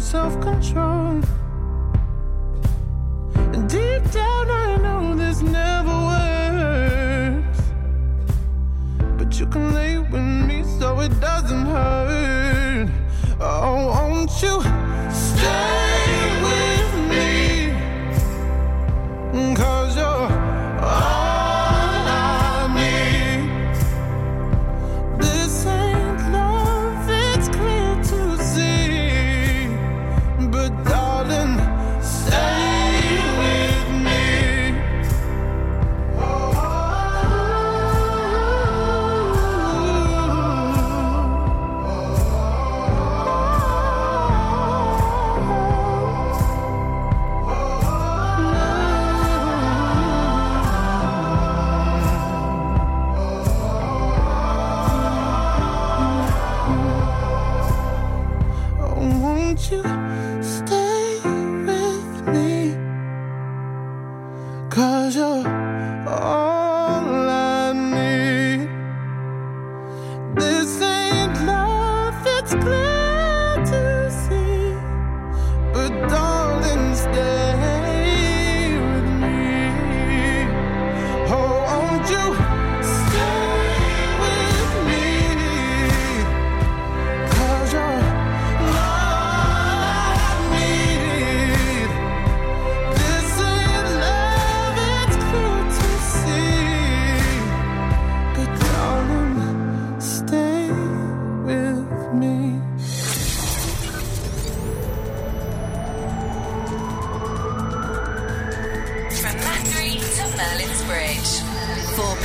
some self control. Deep down, I know this never works. But you can lay with me so it doesn't hurt. Oh, won't you stay with me? Cause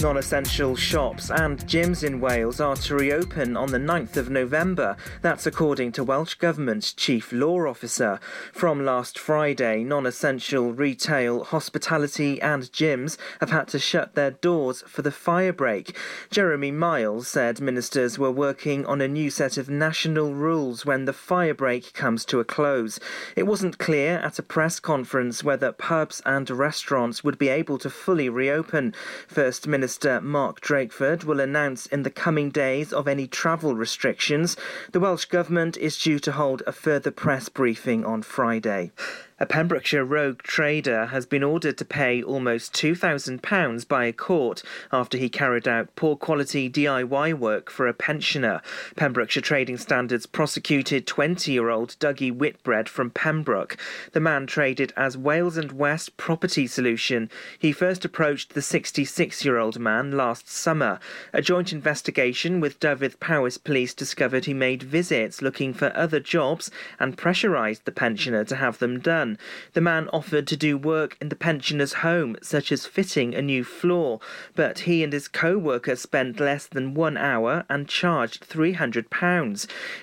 Non essential shops and gyms in Wales are to reopen on the 9th of November. That's according to Welsh Government's Chief Law Officer. From last Friday, non essential retail, hospitality, and gyms have had to shut their doors for the fire break. Jeremy Miles said ministers were working on a new set of national rules when the fire break comes to a close. It wasn't clear at a press conference whether pubs and restaurants would be able to fully reopen. First Minister Mark Drakeford will announce in the coming days of any travel restrictions. The Welsh Government is due to hold a further press briefing on Friday. A Pembrokeshire rogue trader has been ordered to pay almost £2,000 by a court after he carried out poor quality DIY work for a pensioner. Pembrokeshire Trading Standards prosecuted 20 year old Dougie Whitbread from Pembroke. The man traded as Wales and West Property Solution. He first approached the 66 year old man last summer. A joint investigation with Dyfed Powys Police discovered he made visits looking for other jobs and pressurised the pensioner to have them done. The man offered to do work in the pensioner's home, such as fitting a new floor, but he and his co worker spent less than one hour and charged £300.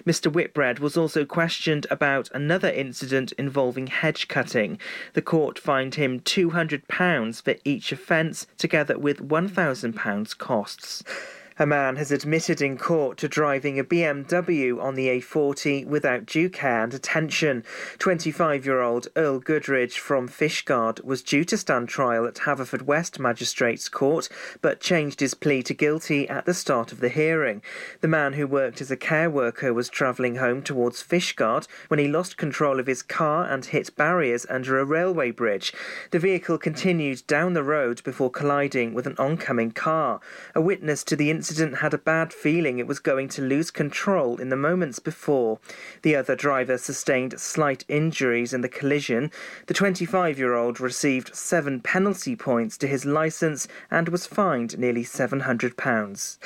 Mr. Whitbread was also questioned about another incident involving hedge cutting. The court fined him £200 for each offence, together with £1,000 costs. A man has admitted in court to driving a BMW on the A40 without due care and attention. 25 year old Earl Goodridge from Fishguard was due to stand trial at Haverfordwest Magistrates Court, but changed his plea to guilty at the start of the hearing. The man who worked as a care worker was travelling home towards Fishguard when he lost control of his car and hit barriers under a railway bridge. The vehicle continued down the road before colliding with an oncoming car. A witness to the incident had a bad feeling it was going to lose control in the moments before. The other driver sustained slight injuries in the collision. The 25 year old received seven penalty points to his licence and was fined nearly £700.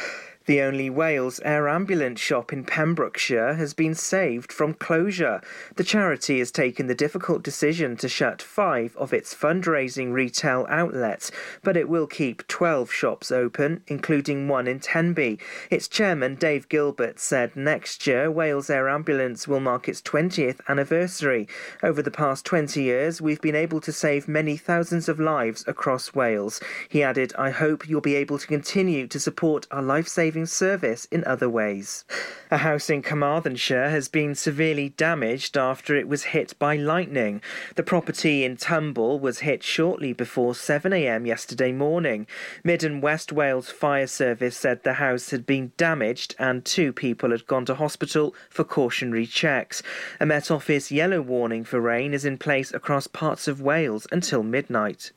The only Wales air ambulance shop in Pembrokeshire has been saved from closure. The charity has taken the difficult decision to shut five of its fundraising retail outlets, but it will keep 12 shops open, including one in Tenby. Its chairman, Dave Gilbert, said next year Wales Air Ambulance will mark its 20th anniversary. Over the past 20 years, we've been able to save many thousands of lives across Wales. He added, I hope you'll be able to continue to support our life saving saving service in other ways. A house in Carmarthenshire has been severely damaged after it was hit by lightning. The property in Tumble was hit shortly before 7am yesterday morning. Mid and West Wales Fire Service said the house had been damaged and two people had gone to hospital for cautionary checks. A Met Office yellow warning for rain is in place across parts of Wales until midnight.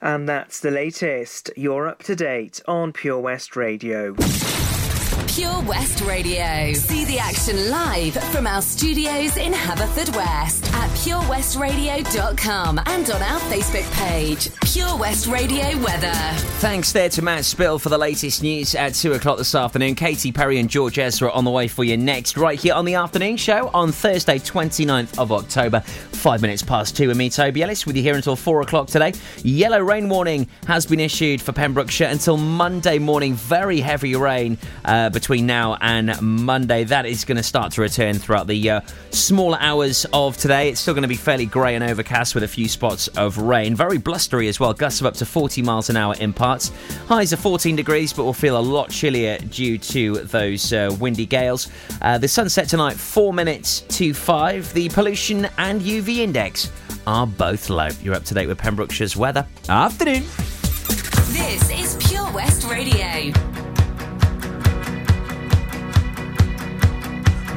And that's the latest. You're up to date on Pure West Radio. Pure West Radio. See the action live from our studios in Haverfordwest at purewestradio.com and on our Facebook page, Pure West Radio Weather. Thanks there to Matt Spill for the latest news at 2 o'clock this afternoon. Katy Perry and George Ezra on the way for you next, right here on the afternoon show on Thursday, 29th of October, five minutes past two. And me, Toby Ellis, with you here until 4 o'clock today. Yellow rain warning has been issued for Pembrokeshire until Monday morning. Very heavy rain uh, between now and Monday. That is going to start to return throughout the uh, smaller hours of today. It's still going to be fairly grey and overcast with a few spots of rain. Very blustery as well, gusts of up to 40 miles an hour in parts. Highs are 14 degrees, but will feel a lot chillier due to those uh, windy gales. Uh, the sunset tonight, 4 minutes to 5. The pollution and UV index are both low. You're up to date with Pembrokeshire's weather. Afternoon. This is Pure West Radio.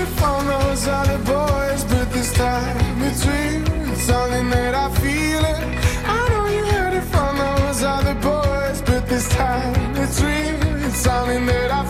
I know you heard from those other boys, but this time it's real. It's something that I feel. I know you heard it from those other boys, but this time real. It's something that I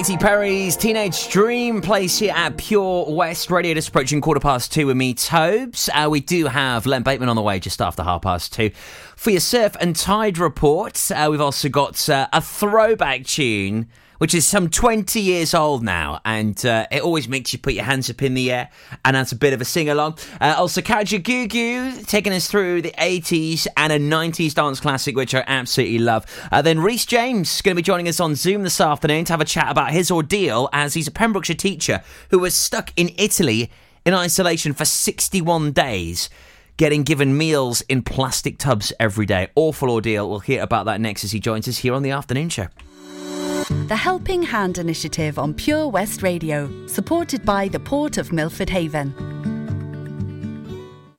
Katy Perry's Teenage Dream plays here at Pure West Radio, just approaching quarter past two with me, Tobes. Uh, we do have Len Bateman on the way just after half past two. For your surf and tide report, uh, we've also got uh, a throwback tune which is some 20 years old now, and uh, it always makes you put your hands up in the air, and that's a bit of a sing along. Uh, also, Kajagoogoo taking us through the 80s and a 90s dance classic, which I absolutely love. Uh, then Reese James is going to be joining us on Zoom this afternoon to have a chat about his ordeal as he's a Pembrokeshire teacher who was stuck in Italy in isolation for 61 days getting given meals in plastic tubs every day. Awful ordeal. We'll hear about that next as he joins us here on the afternoon show. The Helping Hand initiative on Pure West Radio, supported by the Port of Milford Haven.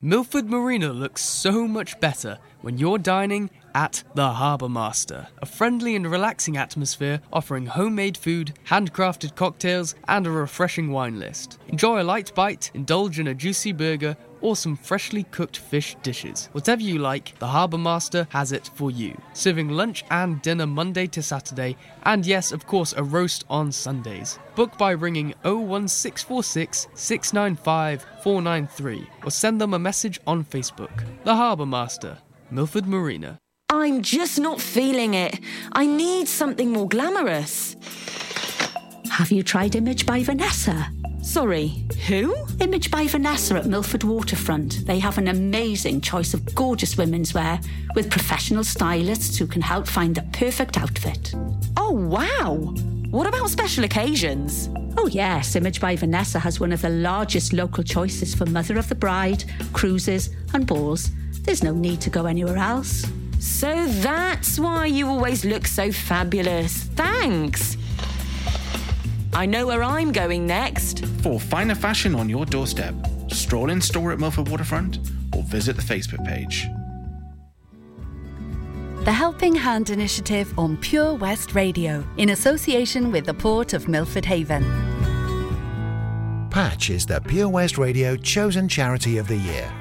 Milford Marina looks so much better when you're dining at The Harbour Master, a friendly and relaxing atmosphere offering homemade food, handcrafted cocktails, and a refreshing wine list. Enjoy a light bite, indulge in a juicy burger, or some freshly cooked fish dishes. Whatever you like, the Harbour Master has it for you. Serving lunch and dinner Monday to Saturday, and yes, of course, a roast on Sundays. Book by ringing 01646 695 493 or send them a message on Facebook. The Harbour Master, Milford Marina. I'm just not feeling it. I need something more glamorous. Have you tried Image by Vanessa? Sorry, who? Image by Vanessa at Milford Waterfront. They have an amazing choice of gorgeous women's wear with professional stylists who can help find the perfect outfit. Oh, wow. What about special occasions? Oh, yes, Image by Vanessa has one of the largest local choices for Mother of the Bride, cruises, and balls. There's no need to go anywhere else. So that's why you always look so fabulous. Thanks. I know where I'm going next. For finer fashion on your doorstep, stroll in store at Milford Waterfront or visit the Facebook page. The Helping Hand Initiative on Pure West Radio in association with the Port of Milford Haven. Patch is the Pure West Radio chosen charity of the year.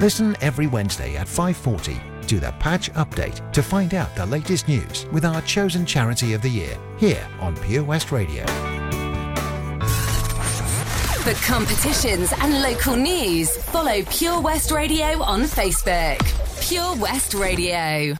Listen every Wednesday at 5:40 to the Patch Update to find out the latest news with our chosen charity of the year here on Pure West Radio. For competitions and local news, follow Pure West Radio on Facebook. Pure West Radio.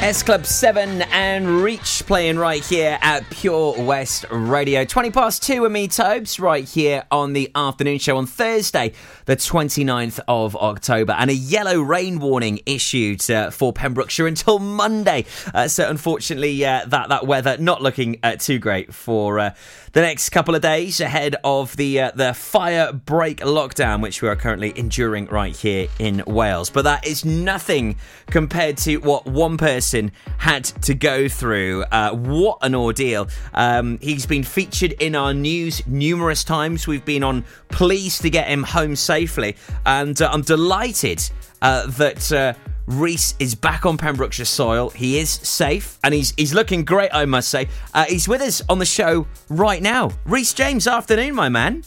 S Club 7 and Reach playing right here at Pure West Radio. 20 past 2 with me, Tobes, right here on the afternoon show on Thursday, the 29th of October. And a yellow rain warning issued uh, for Pembrokeshire until Monday. Uh, so, unfortunately, uh, that, that weather not looking uh, too great for uh, the next couple of days ahead of the, uh, the fire break lockdown, which we are currently enduring right here in Wales. But that is nothing compared to what one person had to go through. Uh, what an ordeal. Um, he's been featured in our news numerous times. We've been on pleased to get him home safely. And uh, I'm delighted uh, that. Reese is back on Pembrokeshire soil. He is safe and he's he's looking great, I must say. Uh, he's with us on the show right now. Reese James, afternoon, my man.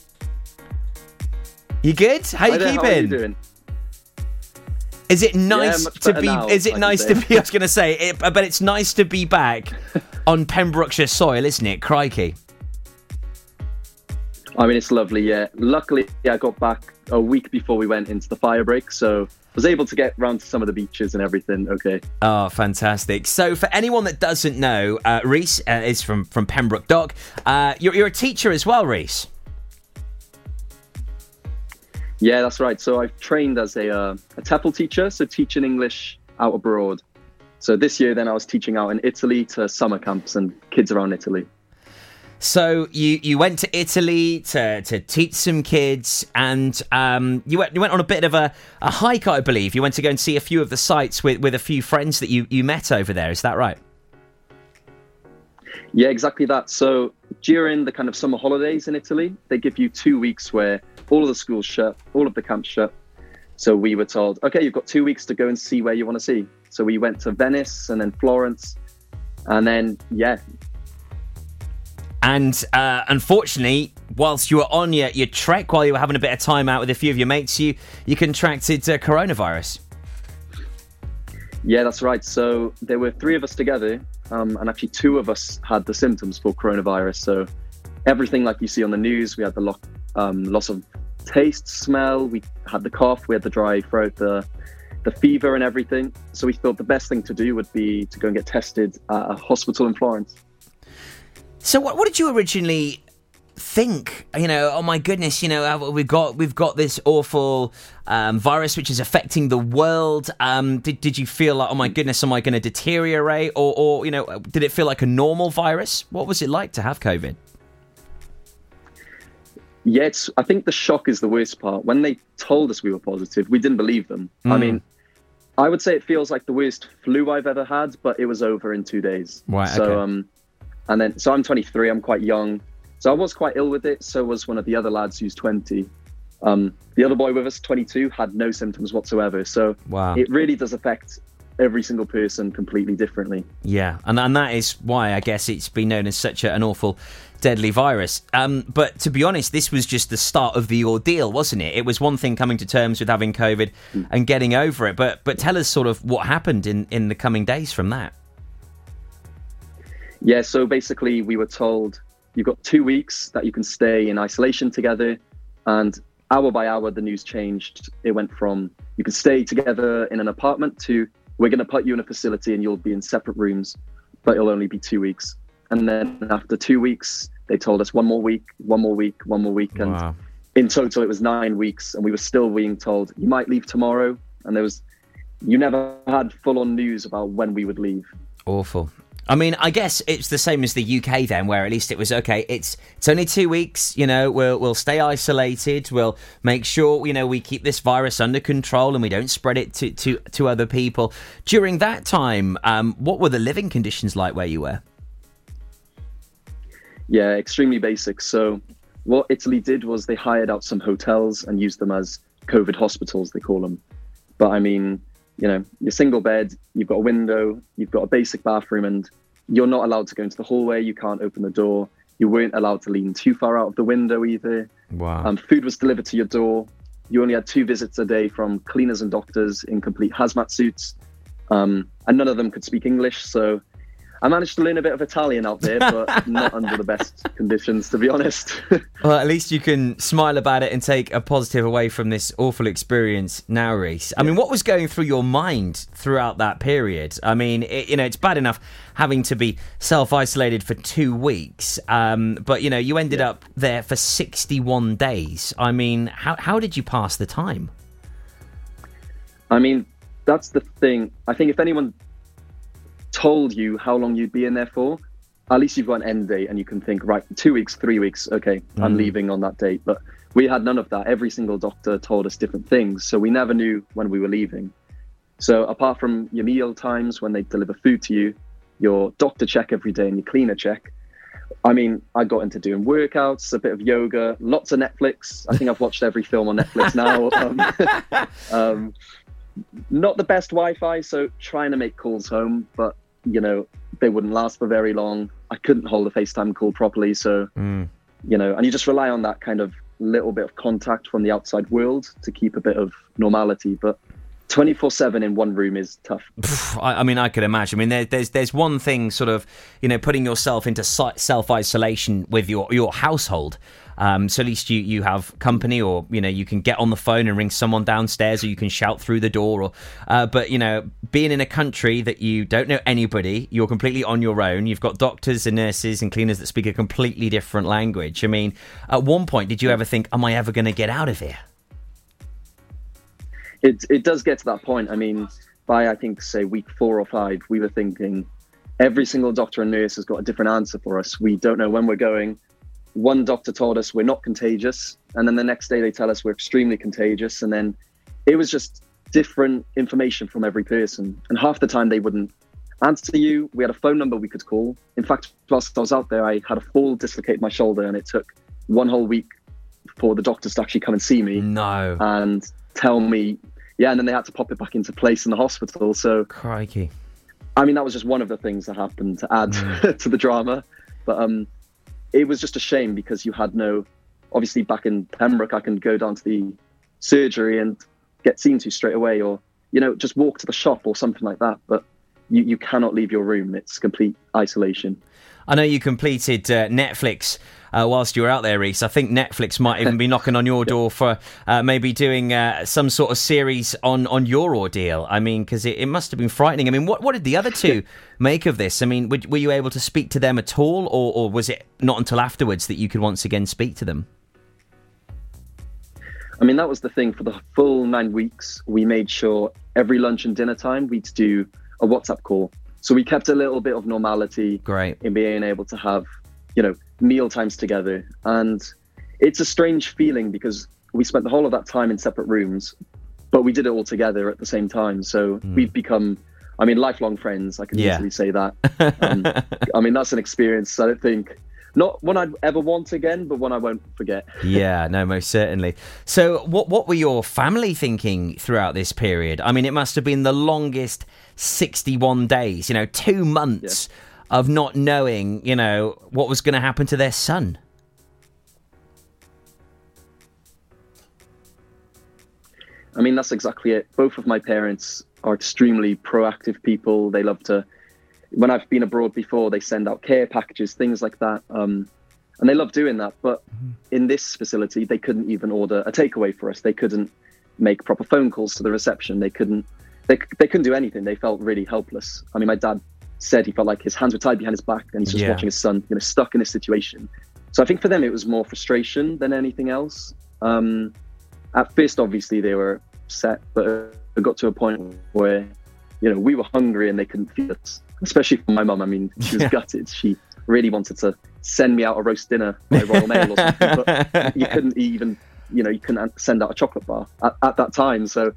You good? How you there, keeping? How are you doing? Is it nice much to be? now, is it I nice to be? I was going to say, it, but it's nice to be back on Pembrokeshire soil, isn't it? Crikey! I mean, it's lovely. Yeah. Luckily, I got back a week before we went into the fire break, so was able to get round to some of the beaches and everything. Okay. Oh, fantastic! So, for anyone that doesn't know, uh, Reese uh, is from from Pembroke Dock. Uh, you're, you're a teacher as well, Reese. Yeah, that's right. So I've trained as a uh, a TEFL teacher, so teaching English out abroad. So this year, then I was teaching out in Italy to summer camps and kids around Italy. So you you went to Italy to, to teach some kids, and um, you went you went on a bit of a, a hike, I believe. You went to go and see a few of the sites with, with a few friends that you, you met over there. Is that right? Yeah, exactly that. So during the kind of summer holidays in Italy, they give you two weeks where all of the schools shut, all of the camps shut. So we were told, okay, you've got two weeks to go and see where you want to see. So we went to Venice and then Florence, and then yeah, And uh, unfortunately, whilst you were on your, your trek, while you were having a bit of time out with a few of your mates, you you contracted uh, coronavirus. Yeah, that's right. So there were three of us together, um, and actually two of us had the symptoms for coronavirus. So everything like you see on the news, we had the lo- um, loss of taste, smell, we had the cough, we had the dry throat, the the fever, and everything. So we thought the best thing to do would be to go and get tested at a hospital in Florence. So what what did you originally think? You know, oh my goodness, you know, we've got we've got this awful um, virus which is affecting the world. Um, did did you feel like, oh my goodness, am I going to deteriorate, or or you know, did it feel like a normal virus? What was it like to have COVID? Yeah, it's, I think the shock is the worst part. When they told us we were positive, we didn't believe them. I Mm. mean, I would say it feels like the worst flu I've ever had, but it was over in two days. Right, So, okay. um, and then, so I'm 23. I'm quite young. So I was quite ill with it. So was one of the other lads who's 20. Um, the other boy with us, 22, had no symptoms whatsoever. So Wow. it really does affect every single person completely differently. Yeah, and and that is why I guess it's been known as such a, an awful, deadly virus. Um, but to be honest, this was just the start of the ordeal, wasn't it? It was one thing coming to terms with having COVID and getting over it, but but tell us sort of what happened in in the coming days from that. Yeah, so basically, we were told you've got two weeks that you can stay in isolation together. And hour by hour, the news changed. It went from you can stay together in an apartment to we're going to put you in a facility and you'll be in separate rooms, but it'll only be two weeks. And then after two weeks, they told us one more week, one more week, one more week. And Wow. in total, it was nine weeks. And we were still being told, you might leave tomorrow. And there was, you never had full on news about when we would leave. Awful. I mean, I guess it's the same as the UK then, where at least it was okay. It's it's only two weeks. You know, we'll we'll stay isolated. We'll make sure you know we keep this virus under control and we don't spread it to to, to other people. During that time, um, what were the living conditions like where you were? Yeah, extremely basic. So, what Italy did was they hired out some hotels and used them as COVID hospitals, they call them. But I mean, you know, your single bed, you've got a window, you've got a basic bathroom, and you're not allowed to go into the hallway. You can't open the door. You weren't allowed to lean too far out of the window either. Wow. Um, food was delivered to your door. You only had two visits a day from cleaners and doctors in complete hazmat suits. Um, and none of them could speak English. So I managed to learn a bit of Italian out there, but not under the best conditions, to be honest. Well, at least you can smile about it and take a positive away from this awful experience now, Reese. I mean, what was going through your mind throughout that period? I mean, it, you know, it's bad enough having to be self isolated for two weeks, um, but, you know, you ended up there for 61 days. I mean, how, how did you pass the time? I mean, that's the thing. I think if anyone told you how long you'd be in there for, at least you've got an end date and you can think, right, two weeks, three weeks, okay, I'm Mm. leaving on that date. But we had none of that. Every single doctor told us different things. So we never knew when we were leaving. So apart from your meal times when they deliver food to you, your doctor check every day and your cleaner check, I mean, I got into doing workouts, a bit of yoga, lots of Netflix. I think I've watched every film on Netflix now. Um, um, not the best Wi-Fi, so trying to make calls home, but you know they wouldn't last for very long. I couldn't hold a FaceTime call properly, so mm. you know, and you just rely on that kind of little bit of contact from the outside world to keep a bit of normality. But 24/7 in one room is tough. I, I mean, I could imagine. I mean, there, there's there's one thing, sort of, you know, putting yourself into self isolation with your your household. Um, so at least you you have company, or you know, you can get on the phone and ring someone downstairs, or you can shout through the door. Or, uh, but you know, being in a country that you don't know anybody, you're completely on your own. You've got doctors and nurses and cleaners that speak a completely different language. I mean, at one point, did you ever think, "Am I ever going to get out of here?" It it does get to that point. I mean, by I think say week four or five, we were thinking every single doctor and nurse has got a different answer for us. We don't know when we're going. One doctor told us we're not contagious, and then the next day they tell us we're extremely contagious, and then it was just different information from every person. And half the time they wouldn't answer you. We had a phone number we could call. In fact, whilst I was out there, I had a fall dislocate my shoulder, and it took one whole week for the doctors to actually come and see me. No. And tell me, yeah, and then they had to pop it back into place in the hospital. So, crikey. I mean, that was just one of the things that happened to add to the drama. But um, it was just a shame because you had no, obviously, back in Pembroke, I can go down to the surgery and get seen to straight away, or you know, just walk to the shop or something like that. But you, you cannot leave your room; it's complete isolation. I know you completed uh, Netflix uh, whilst you were out there, Reese. I think Netflix might even be knocking on your door for uh, maybe doing uh, some sort of series on, on your ordeal. I mean, because it, it must have been frightening. I mean, what, what did the other two make of this? I mean, were, were you able to speak to them at all, or, or was it not until afterwards that you could once again speak to them? I mean, that was the thing for the full nine weeks. We made sure every lunch and dinner time we'd do a WhatsApp call. So we kept a little bit of normality Great. in being able to have, you know, meal times together. And it's a strange feeling because we spent the whole of that time in separate rooms, but we did it all together at the same time. So we've become, I mean, lifelong friends. I can Yeah. easily say that. Um, I mean, that's an experience I don't think, not one I'd ever want again, but one I won't forget. yeah, no, most certainly. So, what what were your family thinking throughout this period? I mean, it must have been the longest sixty-one days. You know, two months of not knowing, you know, what was going to happen to their son. I mean, that's exactly it. Both of my parents are extremely proactive people. They love to, when I've been abroad before, they send out care packages, things like that. Um, and they love doing that. But in this facility, they couldn't even order a takeaway for us. They couldn't make proper phone calls to the reception. They couldn't, they, they couldn't do anything. They felt really helpless. I mean, my dad said he felt like his hands were tied behind his back and he's just Yeah. watching his son, you know, stuck in this situation. So I think for them, it was more frustration than anything else. Um, at first, obviously, they were upset, but it got to a point where, you know, we were hungry and they couldn't feed us. Especially for my mum. I mean, she was Yeah. gutted. She really wanted to send me out a roast dinner by Royal Mail or something, but you couldn't even, you know, you couldn't send out a chocolate bar at, at that time. So,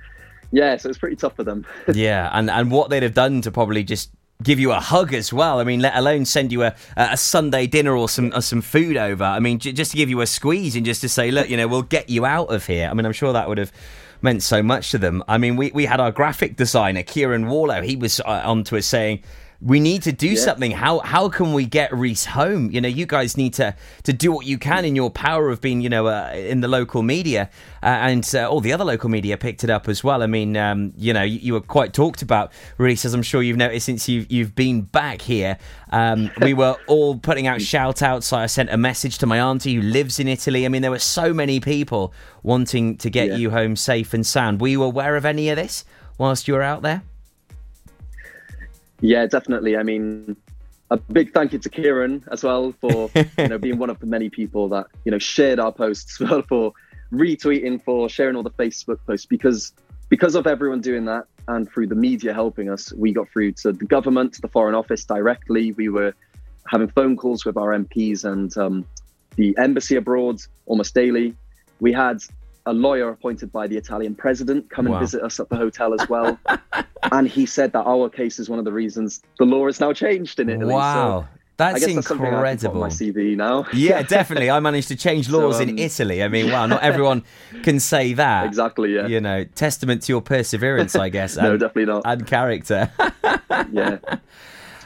yeah, so it's pretty tough for them. yeah, and and what they'd have done to probably just give you a hug as well. I mean, let alone send you a a Sunday dinner or some or some food over. I mean, j- just to give you a squeeze and just to say, look, you know, we'll get you out of here. I mean, I'm sure that would have meant so much to them. I mean, we, we had our graphic designer Kieran Warlow. He was uh, on to us saying we need to do Yeah. something. How how can we get Reese home? You know, you guys need to to do what you can in your power of being, you know, uh, in the local media, uh, and uh, all the other local media picked it up as well. I mean, um, you know, you, you were quite talked about, Reese, as I'm sure you've noticed since you've you've been back here. Um, we were all putting out shout outs. I sent a message to my auntie who lives in Italy. I mean, there were so many people wanting to get Yeah. you home safe and sound. Were you aware of any of this whilst you were out there? Yeah, definitely. I mean, a big thank you to Kieran as well for you know being one of the many people that you know shared our posts, for retweeting, for sharing all the Facebook posts because because of everyone doing that and through the media helping us, we got through to the government, to the Foreign Office directly. We were having phone calls with our MPs and um, the embassy abroad almost daily. We had a lawyer appointed by the Italian president come and Wow. visit us at the hotel as well. and he said that our case is one of the reasons the law has now changed in Italy. Wow, So that's I guess that's something I can put on my CV now. Yeah, definitely. I managed to change So, laws in um, Italy. I mean, wow, not everyone can say that. Exactly, yeah. You know, testament to your perseverance, I guess. No, and, definitely not. And character. yeah.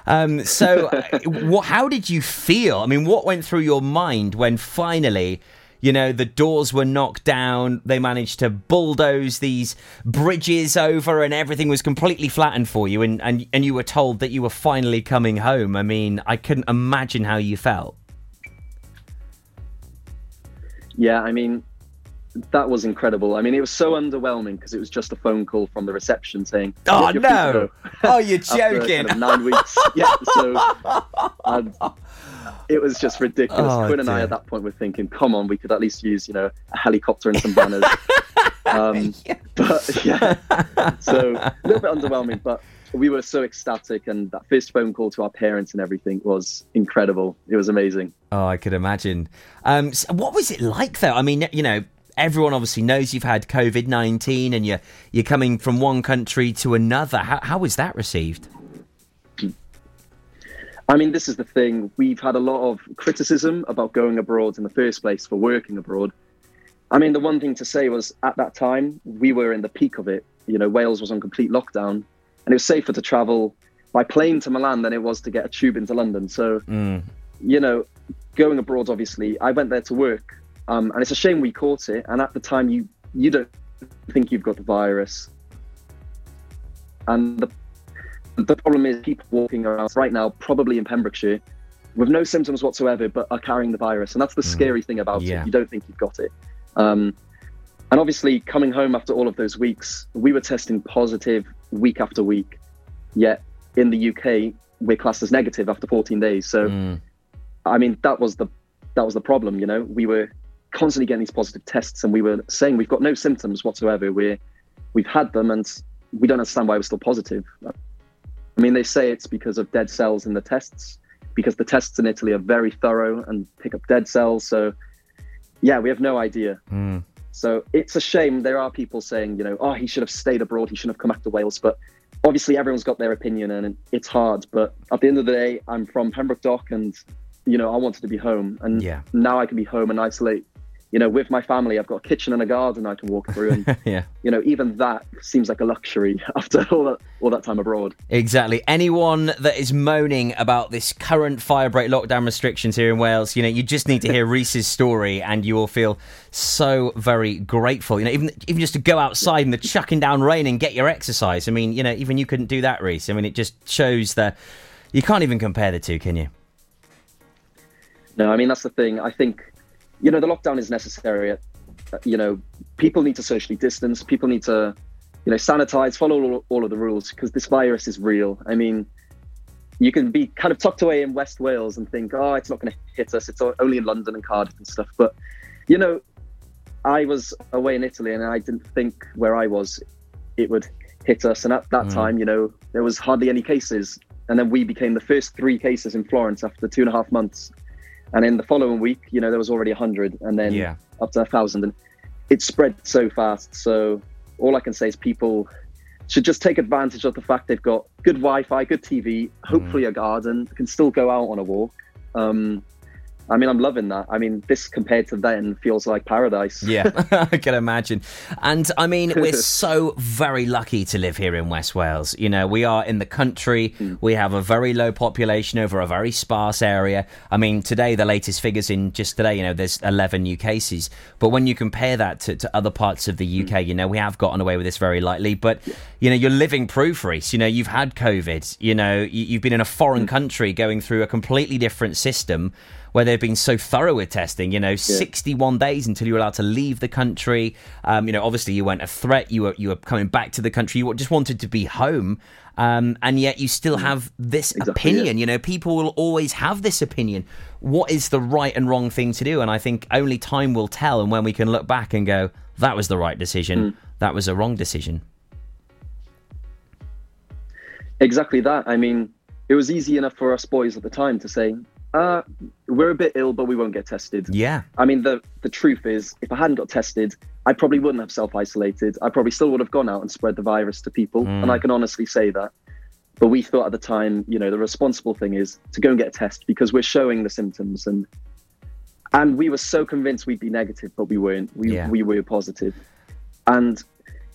Um, so, uh, what, how did you feel? I mean, what went through your mind when finally, you know, the doors were knocked down, they managed to bulldoze these bridges over, and everything was completely flattened for you, and, and, and you were told that you were finally coming home? I mean, I couldn't imagine how you felt. Yeah, I mean, that was incredible. I mean, it was so underwhelming because it was just a phone call from the reception saying, Oh, "Yeah, you're free to no. Oh, you're After joking. kind of nine weeks. yeah, so it was just ridiculous. Oh, Quinn and I at that point were thinking, come on, we could at least use, you know, a helicopter and some banners. um, But yeah, so a little bit underwhelming, but we were so ecstatic. And that first phone call to our parents and everything was incredible. It was amazing. Oh, I could imagine. Um, so what was it like, though? I mean, you know, everyone obviously knows you've had COVID nineteen, and you're you're coming from one country to another. How how was that received? I mean, this is the thing. We've had a lot of criticism about going abroad in the first place for working abroad. I mean, the one thing to say was at that time, we were in the peak of it. You know, Wales was on complete lockdown, and it was safer to travel by plane to Milan than it was to get a tube into London. So, Mm. you know, going abroad, obviously, I went there to work. Um, and it's a shame we caught it. And at the time, you, you don't think you've got the virus. And the the problem is people walking around right now, probably in Pembrokeshire, with no symptoms whatsoever, but are carrying the virus. And that's the scary thing about Yeah. it. You don't think you've got it. Um, and obviously, coming home after all of those weeks, we were testing positive week after week. Yet in the UK, we're classed as negative after 14 days. So, Mm. I mean, that was the that was the problem. You know, we were constantly getting these positive tests, and we were saying we've got no symptoms whatsoever. We're we've had them, and we don't understand why we're still positive. I mean, they say it's because of dead cells in the tests, because the tests in Italy are very thorough and pick up dead cells. So, yeah, we have no idea. Mm. So it's a shame. There are people saying, you know, oh, he should have stayed abroad. He shouldn't have come back to Wales. But obviously, everyone's got their opinion, and it's hard. But at the end of the day, I'm from Pembroke Dock, and you know, I wanted to be home, and Yeah. now I can be home and isolate. You know, with my family, I've got a kitchen and a garden I can walk through, and yeah. you know, even that seems like a luxury after all that all that time abroad. Exactly. Anyone that is moaning about this current firebreak lockdown restrictions here in Wales, you know, you just need to hear Reese's story and you will feel so very grateful. You know, even even just to go outside in the chucking down rain and get your exercise. I mean, you know, even you couldn't do that, Reese. I mean, it just shows that you can't even compare the two, can you? No, I mean that's the thing. I think, you know, the lockdown is necessary. Uh, You know, people need to socially distance. People need to, you know, sanitize, follow all, all of the rules because this virus is real. I mean, you can be kind of tucked away in West Wales and think, oh, it's not going to hit us. It's only in London and Cardiff and stuff. But, you know, I was away in Italy and I didn't think where I was it would hit us. And at that Mm. time, you know, there was hardly any cases. And then we became the first three cases in Florence after two and a half months. And in the following week, you know, there was already 100 and then Yeah. up to a 1,000. And it spread so fast. So all I can say is people should just take advantage of the fact they've got good Wi Fi, good TV, hopefully a garden, can still go out on a walk. Um, I mean, I'm loving that. I mean, this compared to then feels like paradise. Yeah, I can imagine. And I mean, we're so very lucky to live here in West Wales. You know, we are in the country, hmm. we have a very low population over a very sparse area. I mean, today, the latest figures in just today, you know, there's 11 new cases. But when you compare that to, to other parts of the hmm. UK, you know, we have gotten away with this very lightly. But, you know, you're living proof, Reese. You know, you've had COVID, you know, you, you've been in a foreign hmm. country going through a completely different system where they've been so thorough with testing. You know, 61 days until you were allowed to leave the country. Um, you know, obviously you weren't a threat. You were you were coming back to the country. You just wanted to be home. Um, and yet you still have this opinion. You know, people will always have this opinion. What is the right and wrong thing to do? And I think only time will tell. And when we can look back and go, that was the right decision, that was a wrong decision. Exactly that. I mean, it was easy enough for us boys at the time to say, uh, we're a bit ill, but we won't get tested. Yeah. I mean, the the truth is, if I hadn't got tested, I probably wouldn't have self isolated. I probably still would have gone out and spread the virus to people, Mm. and I can honestly say that. But we thought at the time, you know, the responsible thing is to go and get a test because we're showing the symptoms, and and we were so convinced we'd be negative, but we weren't. We Yeah. we were positive, and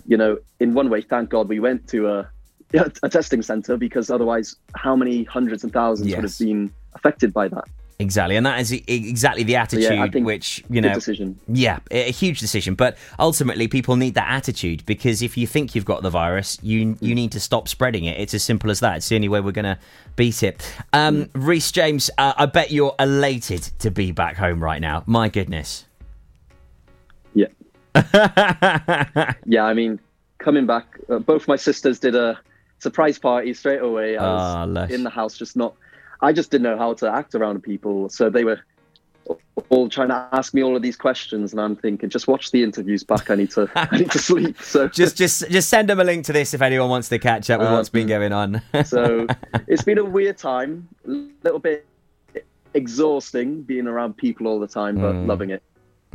you know, in one way, thank God we went to a a testing center because otherwise, how many hundreds and thousands would have been affected by that? Exactly, and that is exactly the attitude think which you know. decision. Yeah, a huge decision, but ultimately people need that attitude because if you think you've got the virus, you you need to stop spreading it. It's as simple as that. It's the only way we're going to beat it. Um, Reese James, uh, I bet you're elated to be back home right now. My goodness. Yeah. yeah, I mean, coming back, uh, both my sisters did a surprise party straight away. I was Ah, in the house, just not. I just didn't know how to act around people, so they were all trying to ask me all of these questions, and I'm thinking, just watch the interviews back. I need to, I need to sleep. So Just just just send them a link to this if anyone wants to catch up with what's been going on. so it's been a weird time, a little bit exhausting being around people all the time, but Mm. loving it.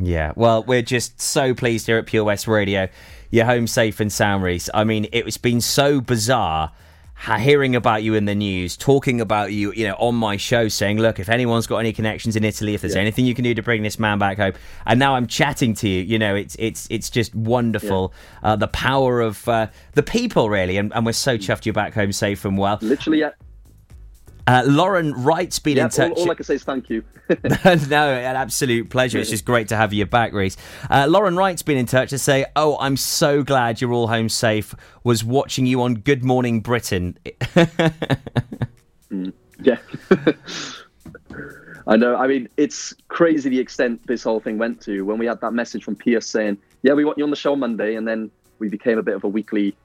Yeah, well, we're just so pleased here at Pure West Radio. You're home safe and sound, Reese. I mean, it's been so bizarre hearing about you in the news, talking about you, you know, on my show, saying, "Look, if anyone's got any connections in Italy, if there's Yeah. anything you can do to bring this man back home," and now I'm chatting to you. You know, it's it's it's just wonderful. Uh, the power of uh, the people, really, and, and we're so chuffed you're back home safe and well. Literally, yeah. Uh, Lauren Wright's been in touch. all, all I can say is thank you. no, an absolute pleasure. It's just great to have you back, Reese. Uh, Lauren Wright's been in touch to say, "Oh, I'm so glad you're all home safe. Was watching you on Good Morning Britain." Yeah. I know. I mean, it's crazy the extent this whole thing went to when we had that message from Pierce saying, "Yeah, we want you on the show Monday," and then we became a bit of a weekly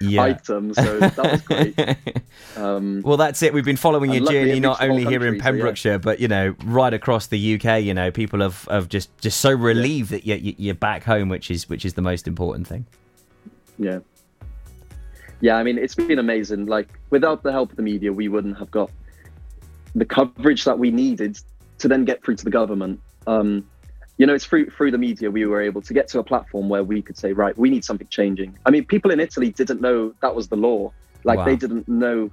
Yeah. item. So that was great. Um, well, that's it. We've been following your journey not only here in country, so yeah. Pembrokeshire, but you know, right across the UK. You know, people have, have just just so relieved that you're, you're back home, which is which is the most important thing. yeah. Yeah, I mean, it's been amazing. Like, without the help of the media, we wouldn't have got the coverage that we needed to then get through to the government. Um, you know, it's through through the media we were able to get to a platform where we could say, right, we need something changing. I mean, people in Italy didn't know that was the law. Like, Wow. they didn't know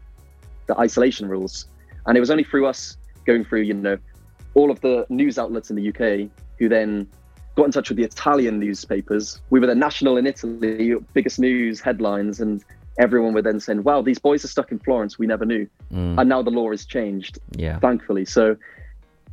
the isolation rules, and it was only through us going through, you know, all of the news outlets in the UK who then got in touch with the Italian newspapers. We were the national in Italy, biggest news headlines, and everyone were then saying, "Wow, these boys are stuck in Florence. We never knew." Mm. And now the law has changed, Yeah. thankfully. So,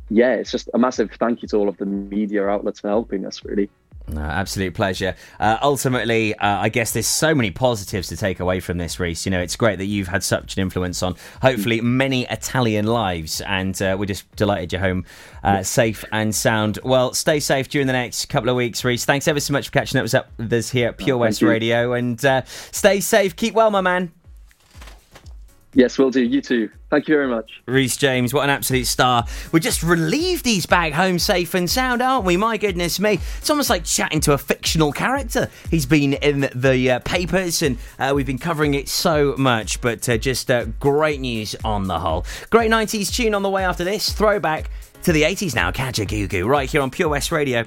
yeah, it's just a massive thank you to all of the media outlets for helping us. Really, No, absolute pleasure. Uh, ultimately, uh, I guess there's so many positives to take away from this, Reese. You know, it's great that you've had such an influence on hopefully many Italian lives, and uh, we're just delighted you're home uh, safe and sound. Well, stay safe during the next couple of weeks, Reese. Thanks ever so much for catching up with us- here at Pure thank West. Radio, and uh, stay safe. Keep well, my man. Yes, we'll do. You too. Thank you very much. Reese James, what an absolute star. We're just relieved he's back home safe and sound, aren't we? My goodness me. It's almost like chatting to a fictional character. He's been in the uh, papers and uh, we've been covering it so much, but uh, just uh, great news on the whole. Great 90s tune on the way after this. Throwback to the 80s now. Catch a goo goo right here on Pure West Radio.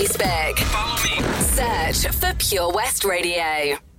Facebook. Follow me. Search for Pure West Radio.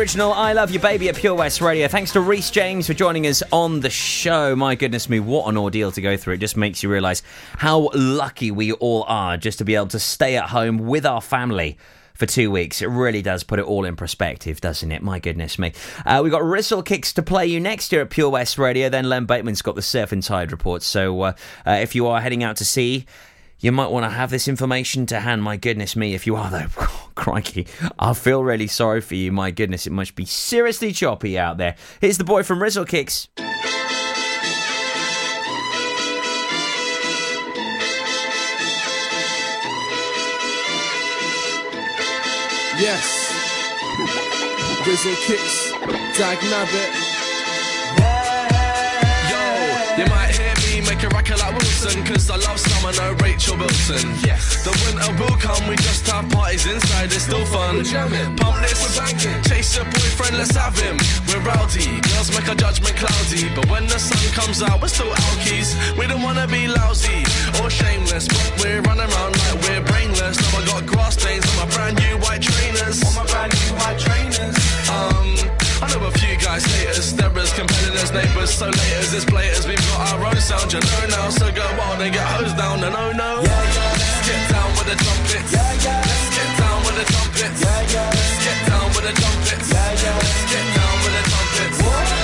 Original I Love You Baby at Pure West Radio. Thanks to Reese James for joining us on the show. My goodness me, what an ordeal to go through. It just makes you realise how lucky we all are just to be able to stay at home with our family. For two weeks, it really does put it all in perspective, doesn't it? My goodness me. Uh, we've got Rizzle Kicks to play you next year at Pure West Radio. Then Len Bateman's got the Surf and Tide report. So uh, uh, if you are heading out to sea, you might want to have this information to hand. My goodness me, if you are though, crikey, I feel really sorry for you. My goodness, it must be seriously choppy out there. Here's the boy from Rizzle Kicks. Yes. Grizzle kicks, Dag Nabbit. Like Wilson, cause I love summer, no Rachel Wilson. Yes. The winter will come, we just have parties inside, it's still fun. We're jamming. Pump this, We're banging. chase your boyfriend, let's have him. We're rowdy, girls make our judgment cloudy, but when the sun comes out, we're still alkies. We don't wanna be lousy or shameless, but we're running around like we're brainless. Now I got grass stains on my brand new white trainers. On my brand new white trainers. Um, I know a few guys hate us, they're as compelling as neighbours. So late as this platers, we've got our own sound, you know now. So go wild and get hosed down, and oh no. Yeah, yeah. Let's get down with the trumpets. Yeah, yeah. Let's get down with the trumpets. Yeah, yeah. Let's get down with the trumpets. Yeah, yeah. Let's get down with the trumpets. Let's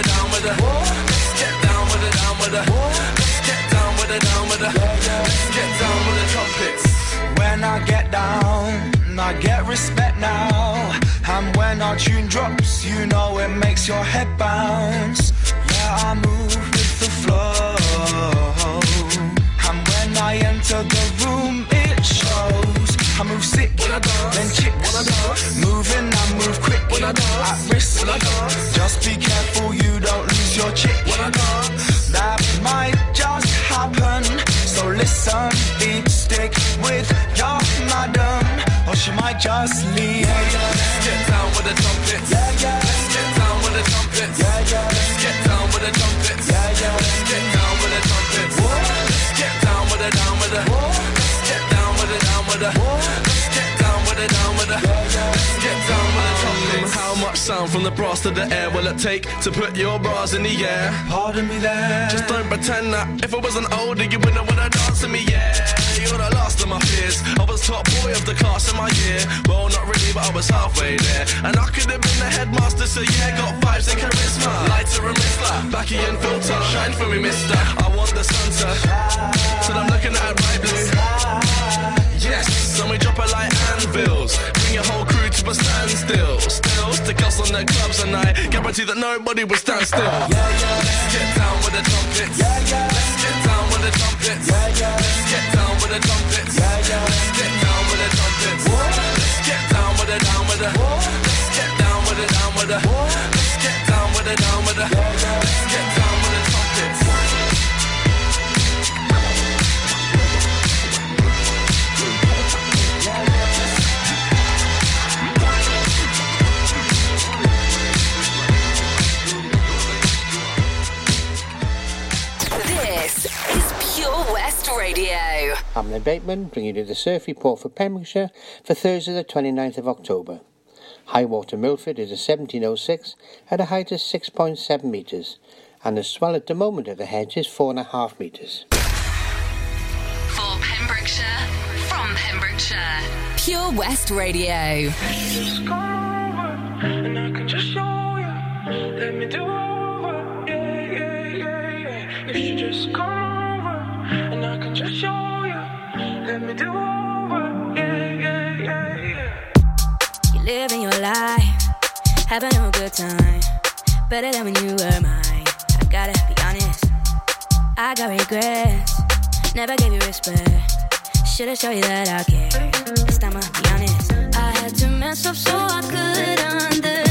it, down with it. Let's get down with it, down with it. Let's get down with it, down with it. Let's get down with the trumpets. When I get down, I get respect now. And when our tune drops, you know it makes your head bounce. Yeah, I move with the flow. And when I enter the room, it shows. I move sick, then chicks. Moving, I move quick. At risk, just be careful you don't lose your chick. That might just happen. So listen, be stick with your madam, or she might just leave. Let's get down with the trumpets. Yeah, yeah. Let's get down with the trumpets. Yeah, yeah. Let's get down with the trumpets. Yeah, yeah. Let's get down with the trumpets. Let's get down with it, down with it. Let's get down with it, down with it. Let's get down with it, down with it. Let's get down with the trumpets. How much sound from the brass to the air will it take to put your bras in the air? Pardon me there. Just don't pretend that if I wasn't older, you wouldn't wanna dance with me, yeah. You're the my fears. I was top boy of the class in my year. Well, not really, but I was halfway there. And I could have been the headmaster, so yeah, got vibes and charisma. Lighter and Mistler, backy and filter. Shine for me, mister. I want the sun to. So I'm looking at bright blue. Yes, and we drop it like anvils. Bring your whole crew to a standstill. Still, stick us on the clubs, and I guarantee that nobody will stand still. Yeah, yeah. Let's get down with the trumpets. Let's get down with the trumpets. Let's get down with the trumpets. Let's get down with the trumpets. Let's get down with it, down with it. Let's get down with it, down with it. Let's get down with it, down with it. Let's get down with the trumpets. West Radio. I'm Lynn Bateman, bringing you the surf report for Pembrokeshire for Thursday the 29th of October. High water Milford is a 1706 at a height of 6.7 metres, and the swell at the moment at the hedge is 4.5 metres. For Pembrokeshire, from Pembrokeshire. Pure West Radio. Do over. Yeah, yeah, yeah, yeah. You living your life, having a good time. Better than when you were mine. I gotta be honest, I got regrets. Never gave you respect. Should've showed you that I care. This time I'll be honest. I had to mess up so I could understand.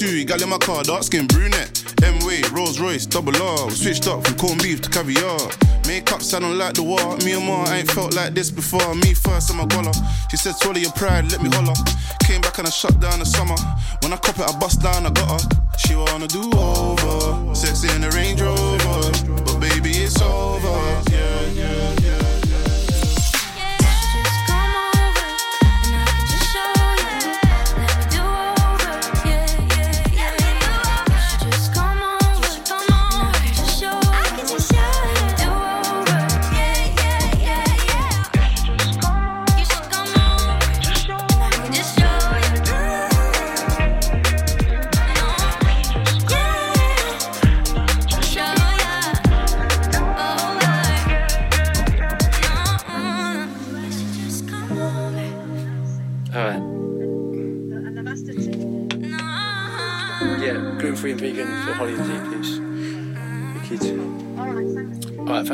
Two. Gal in my car, dark skin brunette. M way, Rolls Royce, double R. We switched up from corned beef to caviar. Makeup sounding like the war. Me and Ma ain't felt like this before. Me first, I'm a goller. She said, swallow your pride, let me holler. Came back and I shut down the summer. When I cop it, I bust down, I got her. She wanna do over. Sexy in the Range Rover. But baby, it's over. Yeah, yeah.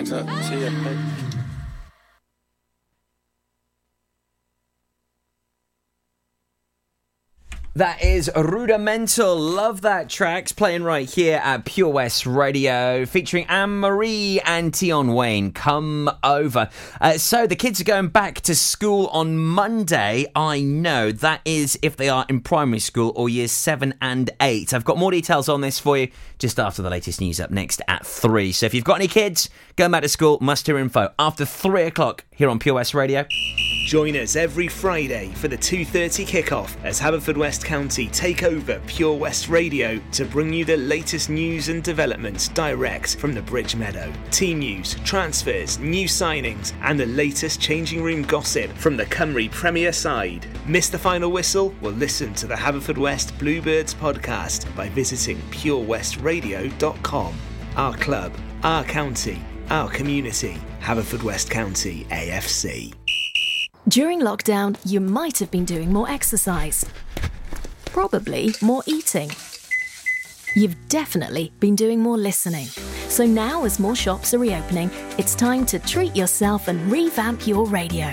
Kids. Alright, thanks a lot. See ya. Bye. That is Rudimental. Love that track's playing right here at Pure West Radio, featuring Anne Marie and Tion Wayne. Come over. Uh, so the kids are going back to school on Monday. I know that is if they are in primary school or years seven and eight. I've got more details on this for you just after the latest news up next at three. So if you've got any kids going back to school, must hear info after three o'clock here on Pure West Radio. Join us every Friday for the 2:30 kickoff as Haverfordwest County take over Pure West Radio to bring you the latest news and developments direct from the Bridge Meadow. Team news, transfers, new signings, and the latest changing room gossip from the Cymru Premier side. Miss the final whistle? Well, listen to the Haverfordwest Bluebirds podcast by visiting purewestradio.com. Our club, our county, our community. Haverfordwest County AFC. During lockdown, you might have been doing more exercise. Probably more eating. You've definitely been doing more listening. So now, as more shops are reopening, it's time to treat yourself and revamp your radio.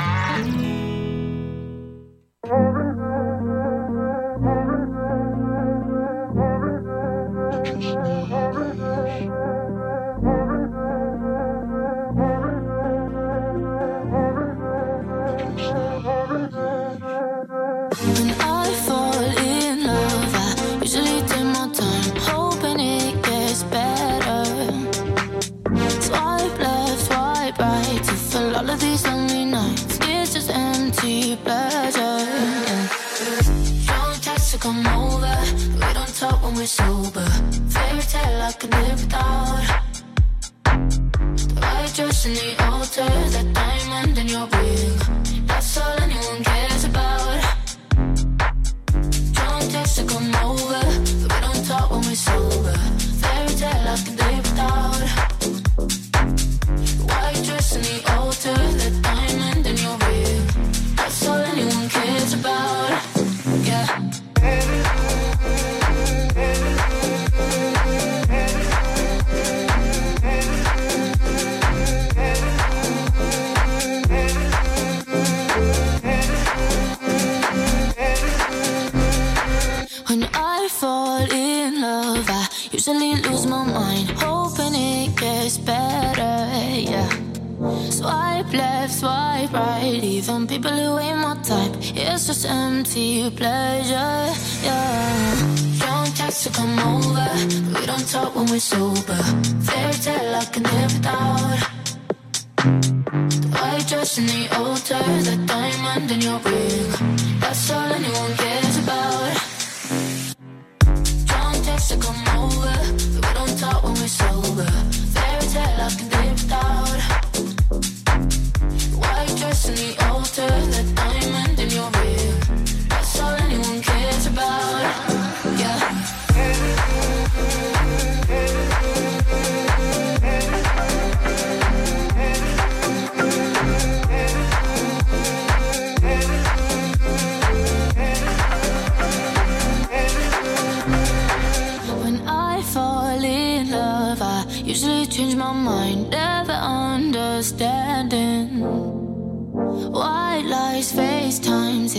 It's just empty pleasure. Yeah. Don't text to come over, we don't talk when we're sober. Fairy tale I can live without. The white dress in the altar, the diamond in your ring. That's all anyone cares about. Drunk text to come over, we don't talk when we're sober. Fairy tale I can live without. White dress in the altar, the diamond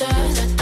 turn